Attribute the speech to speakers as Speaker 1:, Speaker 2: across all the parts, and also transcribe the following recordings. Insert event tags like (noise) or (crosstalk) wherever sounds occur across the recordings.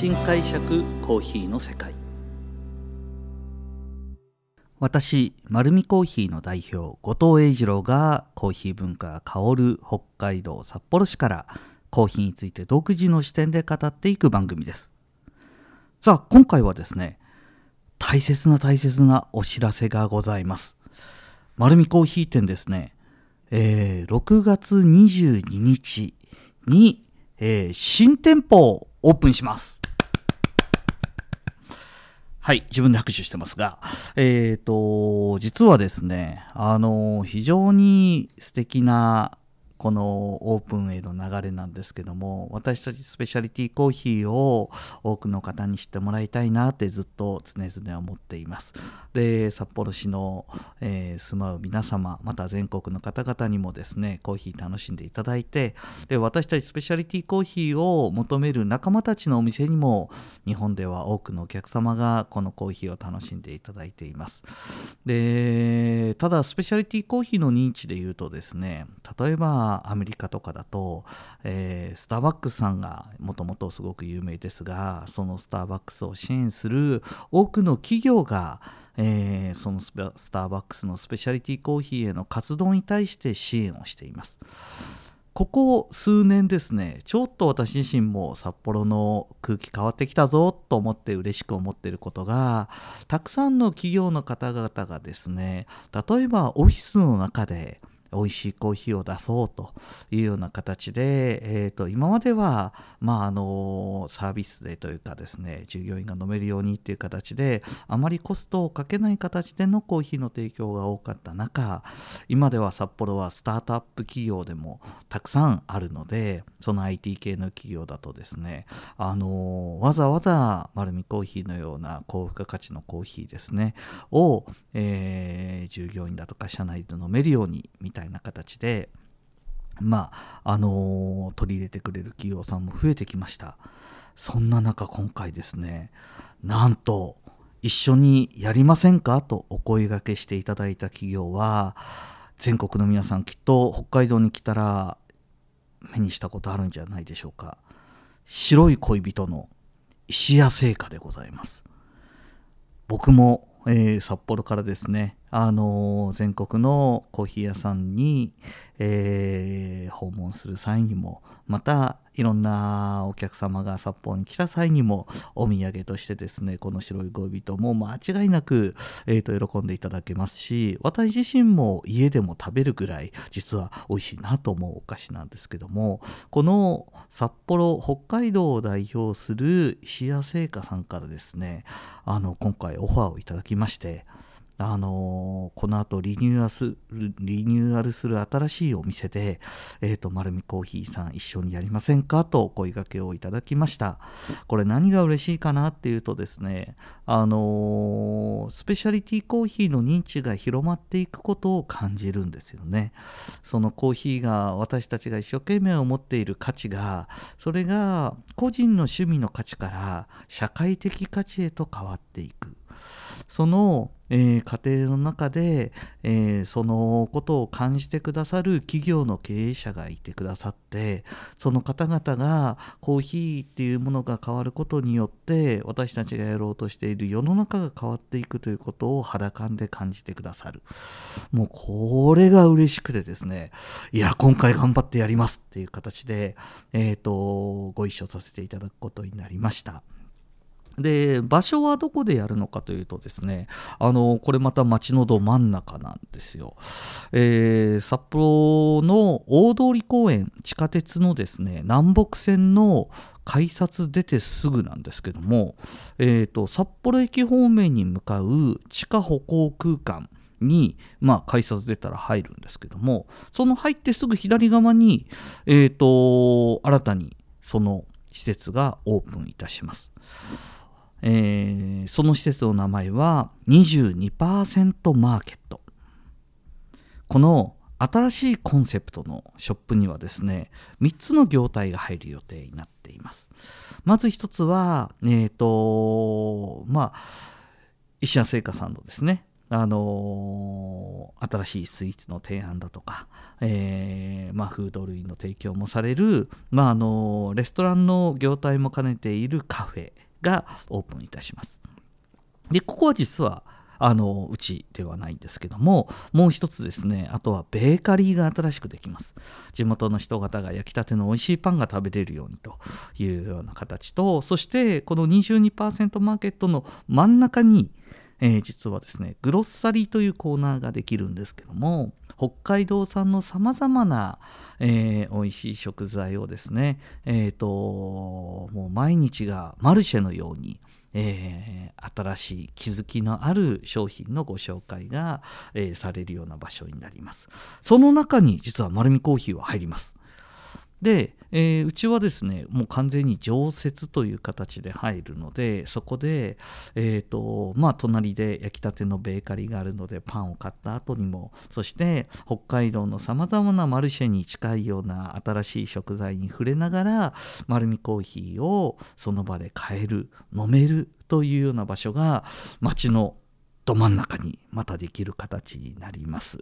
Speaker 1: 新解釈コーヒーの世界。私丸見コーヒーの代表後藤英二郎がコーヒー文化が香る北海道札幌市からコーヒーについて独自の視点で語っていく番組です。さあ今回はですね大切な大切なお知らせがございます。丸見コーヒー店ですね、えー、6月22日に、えー、新店舗をオープンします。はい、自分で拍手してますが、えっ、ー、と、実はですね、あの、非常に素敵なこのオープンへの流れなんですけども私たちスペシャリティコーヒーを多くの方に知ってもらいたいなってずっと常々思っています。で札幌市の、えー、住まう皆様また全国の方々にもですねコーヒー楽しんでいただいてで私たちスペシャリティコーヒーを求める仲間たちのお店にも日本では多くのお客様がこのコーヒーを楽しんでいただいています。でただスペシャリティコーヒーの認知で言うとですね例えばアメリカとかだと、えー、スターバックスさんがもともとすごく有名ですがそのスターバックスを支援する多くの企業がえー、そのスターバックスのスペシャリティコーヒーへの活動に対して支援をしています。ここ数年ですね、ちょっと私自身も札幌の空気変わってきたぞと思って嬉しく思っていることが、たくさんの企業の方々がですね、例えばオフィスの中で美味しいコーヒーを出そうというような形で、えーと、今までは、まあ、あのサービスでというかですね従業員が飲めるようにっていう形であまりコストをかけない形でのコーヒーの提供が多かった中今では札幌はスタートアップ企業でもたくさんあるのでその IT 系の企業だとですねあのわざわざ丸見コーヒーのような高付加価値のコーヒーですねを、えー、従業員だとか社内で飲めるようにみたいたいな形でまああの、取り入れてくれる企業さんも増えてきました。そんな中今回ですねなんと一緒にやりませんか？とお声がけしていただいた企業は全国の皆さんきっと北海道に来たら目にしたことあるんじゃないでしょうか。白い恋人の石屋製菓でございます。僕も、えー、札幌からですねあの全国のコーヒー屋さんに、えー、訪問する際にもまたいろんなお客様が札幌に来た際にもお土産としてですねこの白い恋人も間違いなく、えーと、喜んでいただけますし私自身も家でも食べるぐらい実は美味しいなと思うお菓子なんですけどもこの札幌北海道を代表する石屋製菓さんからですねあの今回オファーをいただきましてあのこの後リニューアルリニューアルする新しいお店で、えーと、丸見コーヒーさん一緒にやりませんかとお声掛けをいただきました。これ何が嬉しいかなっていうとですねあのスペシャリティコーヒーの認知が広まっていくことを感じるんですよね。そのコーヒーが私たちが一生懸命思っている価値がそれが個人の趣味の価値から社会的価値へと変わっていく。その、えー、家庭の中で、えー、そのことを感じてくださる企業の経営者がいてくださってその方々がコーヒーっていうものが変わることによって私たちがやろうとしている世の中が変わっていくということを肌感で感じてくださるもうこれが嬉しくてですねいや今回頑張ってやりますっていう形で、えーとご一緒させていただくことになりました。で場所はどこでやるのかというとですねあのこれまた街のど真ん中なんですよ、えー、札幌の大通公園地下鉄のですね南北線の改札出てすぐなんですけども、えーと、札幌駅方面に向かう地下歩行空間に、まあ、改札出たら入るんですけどもその入ってすぐ左側に、えーと新たにその施設がオープンいたします。えー、その施設の名前は22%マーケット。この新しいコンセプトのショップにはですね3つの業態が入る予定になっています。まず1つはえっ、ー、とまあ石谷製菓さんのですねあのー、新しいスイーツの提案だとか、えー、まあ、フード類の提供もされる、まああのー、レストランの業態も兼ねているカフェがオープンいたします。でここは実はあのうちではないんですけどももう一つですねあとはベーカリーが新しくできます地元の人方が焼きたての美味しいパンが食べれるようにというような形とそしてこの22%マーケットの真ん中にえー、実はですねグロッサリーというコーナーができるんですけども北海道産のさまざまな、えー、美味しい食材をですね、えーともう毎日がマルシェのようにえー、新しい気づきのある商品のご紹介が、えー、されるような場所になります。その中に実は丸みコーヒーは入ります。で、えー、うちはですねもう完全に常設という形で入るのでそこで、えーとまあ、隣で焼きたてのベーカリーがあるのでパンを買った後にもそして北海道のさまざまなマルシェに近いような新しい食材に触れながら丸みコーヒーをその場で買える飲めるというような場所が街のど真ん中にまたできる形になります。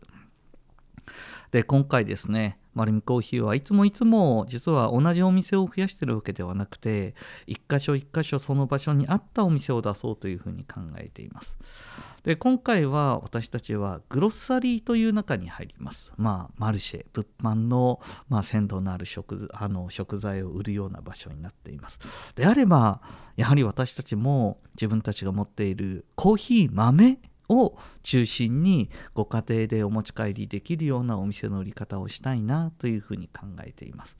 Speaker 1: で今回ですね丸見コーヒーはいつもいつも実は同じお店を増やしてるわけではなくて一箇所一箇所その場所に合ったお店を出そうというふうに考えています。で今回は私たちはグロッサリーという中に入ります。まあマルシェ物販の、まあ、鮮度のある食あの食材を売るような場所になっています。であればやはり私たちも自分たちが持っているコーヒー豆を中心にご家庭でお持ち帰りできるようなお店の売り方をしたいなというふうに考えています。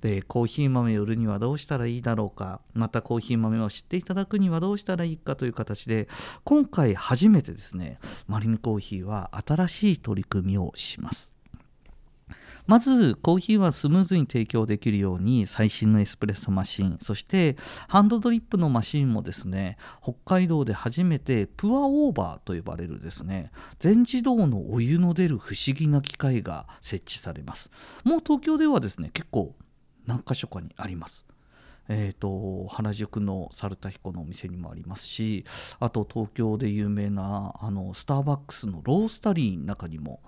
Speaker 1: でコーヒー豆を売るにはどうしたらいいだろうかまたコーヒー豆を知っていただくにはどうしたらいいかという形で今回初めてですねマリミコーヒーは新しい取り組みをします。まずコーヒーはスムーズに提供できるように最新のエスプレッソマシンそしてハンドドリップのマシンもですね北海道で初めてプアオーバーと呼ばれるですね全自動のお湯の出る不思議な機械が設置されます。もう東京ではですね結構何箇所かにあります。えーと、原宿の猿田彦のお店にもありますしあと東京で有名なあのスターバックスのロースタリーの中にも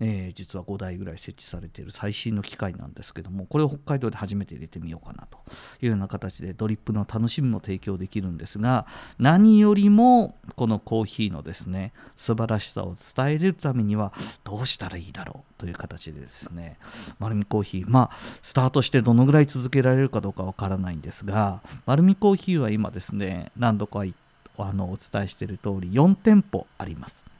Speaker 1: えー、実は5台ぐらい設置されている最新の機械なんですけどもこれを北海道で初めて入れてみようかなというような形でドリップの楽しみも提供できるんですが何よりもこのコーヒーのですね素晴らしさを伝えれるためにはどうしたらいいだろうという形でですね丸みコーヒーまあスタートしてどのぐらい続けられるかどうかわからないんですが丸みコーヒーは今ですね何度かあのお伝えしている通り4店舗あります。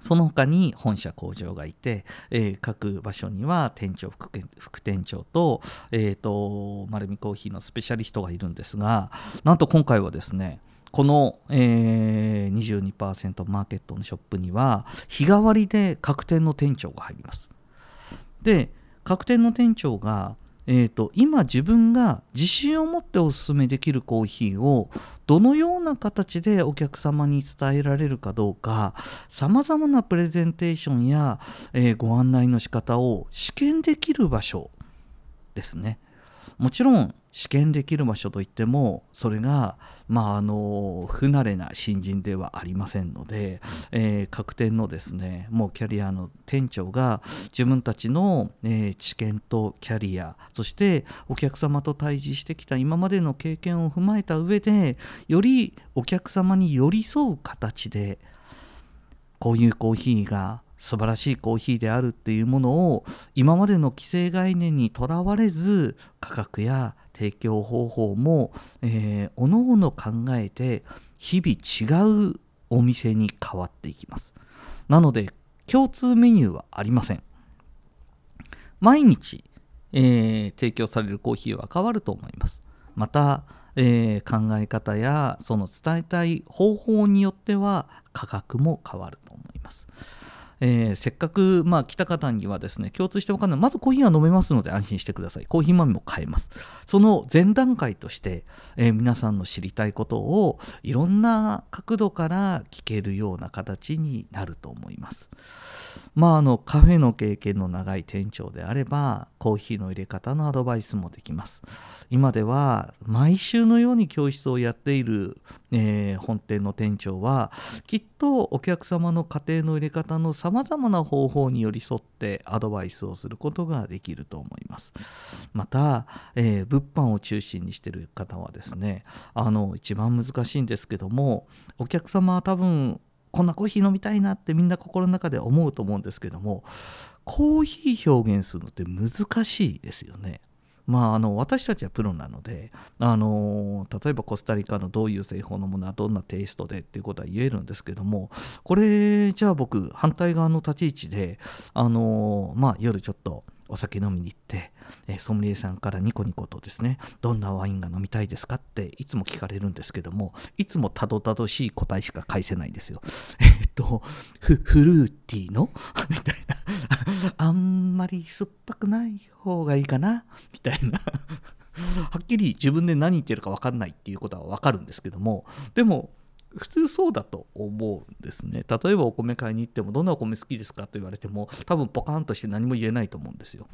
Speaker 1: その他に本社工場がいて、えー、各場所には店長副副店長と,、えーと、丸見コーヒーのスペシャリストがいるんですがなんと今回はですねこの、えー、22%マーケットのショップには日替わりで各店の店長が入ります。で各店の店長がえーと、今自分が自信を持っておすすめできるコーヒーをどのような形でお客様に伝えられるかどうかさまざまなプレゼンテーションや、えー、ご案内の仕方を試験できる場所ですね。もちろん試験できる場所といってもそれがまああの不慣れな新人ではありませんので、えー、各店のですねもうキャリアの店長が自分たちの、えー、知見とキャリアそしてお客様と対峙してきた今までの経験を踏まえた上でよりお客様に寄り添う形でこういうコーヒーが素晴らしいコーヒーであるっていうものを今までの既成概念にとらわれず価格や提供方法も、えー、おのおの考えて日々違うお店に変わっていきます。なので共通メニューはありません。毎日、えー、提供されるコーヒーは変わると思います。また、えー、考え方やその伝えたい方法によっては価格も変わると思います。えー、せっかく、まあ、来た方にはですね共通して分かんない。まずコーヒーは飲めますので安心してください。コーヒー豆も買えます。その前段階として、えー、皆さんの知りたいことをいろんな角度から聞けるような形になると思います。まあ、あのカフェの経験の長い店長であればコーヒーの入れ方のアドバイスもできます。今では毎週のように教室をやっている、えー、本店の店長はきっとお客様の家庭の入れ方のさまざまな方法に寄り添ってアドバイスをすることができると思います。また、えー、物販を中心にしている方はですねあの一番難しいんですけどもお客様は多分こんなコーヒー飲みたいなってみんな心の中で思うと思うんですけどもコーヒー表現するのって難しいですよね。まあ、あの私たちはプロなのであの例えばコスタリカのどういう製法のものはどんなテイストでっていうことは言えるんですけどもこれじゃあ僕反対側の立ち位置であの、まあ、夜ちょっとお酒飲みに行って、え、ソムリエさんからニコニコとですねどんなワインが飲みたいですかっていつも聞かれるんですけどもいつもたどたどしい答えしか返せないんですよ。え、っとフルーティーの？みたいな (laughs) あんまり酸っぱくない方がいいかなみたいな。(laughs) はっきり自分で何言ってるか分かんないっていうことは分かるんですけどもでも普通そうだと思うんですね。例えばお米買いに行ってもどんなお米好きですかと言われても多分ポカンとして何も言えないと思うんですよ。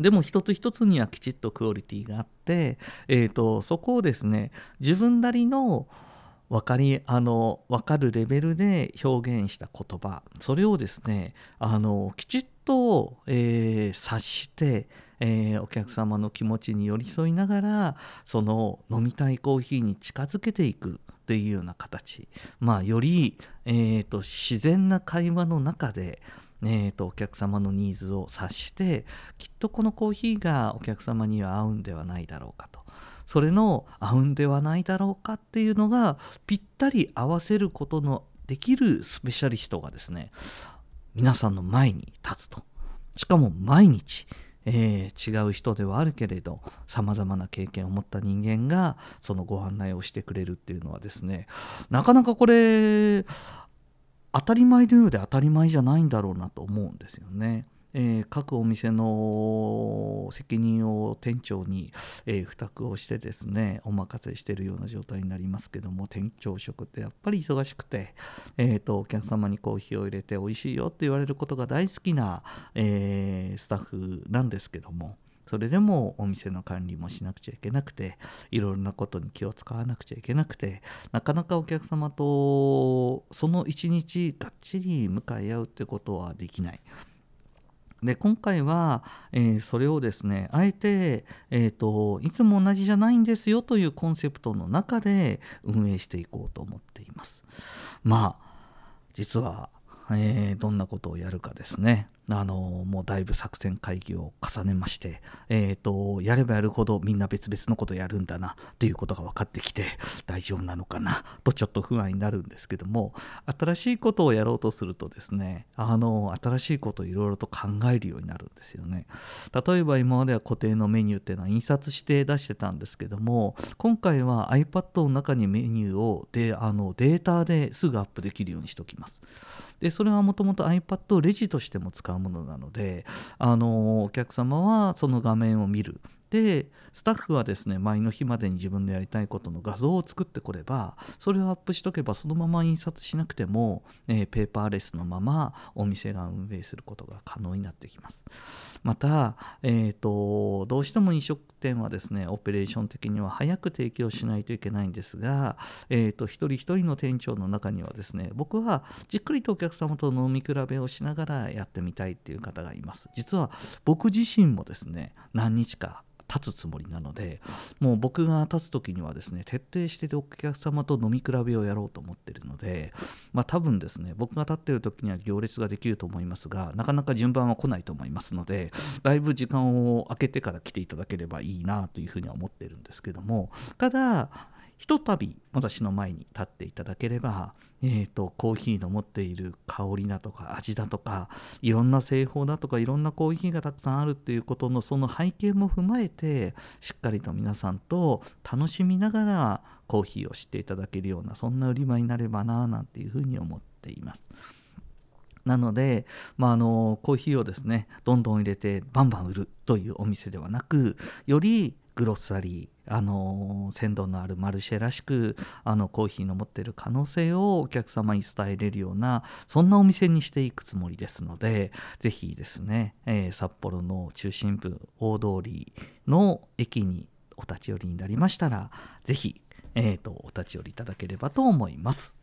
Speaker 1: でも一つ一つにはきちっとクオリティがあって、えーと、そこをですね自分なりの分かりあの分かるレベルで表現した言葉。それをですねあのきちっと、えー、察して、えー、お客様の気持ちに寄り添いながらその飲みたいコーヒーに近づけていく。っていうような形、まあ、より、えーと、自然な会話の中で、えーと、お客様のニーズを察してきっとこのコーヒーがお客様には合うんではないだろうかと。それの合うんではないだろうかっていうのがぴったり合わせることのできるスペシャリストがですね皆さんの前に立つとしかも毎日えー、違う人ではあるけれどさまざまな経験を持った人間がそのご案内をしてくれるっていうのはですねなかなかこれ当たり前のようで当たり前じゃないんだろうなと思うんですよね。えー、各お店の責任を店長に、えー、付託をしてですねお任せしているような状態になりますけども店長職ってやっぱり忙しくて、えーと、お客様にコーヒーを入れて美味しいよって言われることが大好きな、えー、スタッフなんですけどもそれでもお店の管理もしなくちゃいけなくていろいろなことに気を使わなくちゃいけなくてなかなかお客様とその一日がっちり向かい合うってことはできない。で今回は、えー、それをですねあえて、えーと、いつも同じじゃないんですよというコンセプトの中で運営していこうと思っています。まあ実は、えー、どんなことをやるかですねあのもうだいぶ作戦会議を重ねまして、えーと、やればやるほどみんな別々のことやるんだなということが分かってきて大丈夫なのかなとちょっと不安になるんですけども新しいことをやろうとするとですねあの新しいことをいろいろと考えるようになるんですよね。例えば今までは固定のメニューっていうのは印刷して出してたんですけども今回は iPad の中にメニューをであのデータですぐアップできるようにしておきます。でそれはもともと iPad をレジとしても使うものなのであのお客様はその画面を見る。でスタッフはですね前の日までに自分のやりたいことの画像を作ってこればそれをアップしとけばそのまま印刷しなくても、えー、ペーパーレスのままお店が運営することが可能になってきます。また、えーと、どうしても飲食店はですねオペレーション的には早く提供しないといけないんですが、えーと、一人一人の店長の中にはですね僕はじっくりとお客様と飲み比べをしながらやってみたいっていう方がいます。実は僕自身もですね何日か立つつもりなのでもう僕が立つ時にはですね徹底してお客様と飲み比べをやろうと思ってるのでまあ多分ですね僕が立ってる時には行列ができると思いますがなかなか順番は来ないと思いますのでだいぶ時間を空けてから来ていただければいいなというふうには思ってるんですけどもただひとたび私の前に立っていただければ、えーと、コーヒーの持っている香りだとか味だとかいろんな製法だとかいろんなコーヒーがたくさんあるっていうことのその背景も踏まえてしっかりと皆さんと楽しみながらコーヒーを知っていただけるようなそんな売り場になればななんていうふうに思っています。なので、まあ、あのコーヒーをですねどんどん入れてバンバン売るというお店ではなくよりグロッサリーあの鮮度のあるマルシェらしくあのコーヒーの持っている可能性をお客様に伝えれるようなそんなお店にしていくつもりですのでぜひですね、えー、札幌の中心部大通りの駅にお立ち寄りになりましたらぜひ、えーと、お立ち寄りいただければと思います。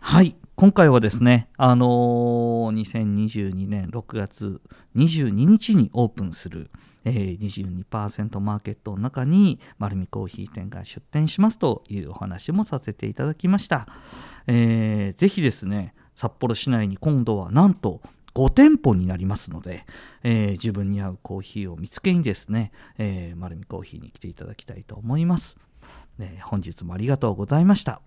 Speaker 1: はい、今回はですね、あのー、2022年6月22日にオープンする、えー、22%マーケットの中に丸見コーヒー店が出店しますというお話もさせていただきました。えー、ぜひですね、札幌市内に今度はなんと5店舗になりますので、えー、自分に合うコーヒーを見つけにですね、えー、丸見コーヒーに来ていただきたいと思います。ね、本日もありがとうございました。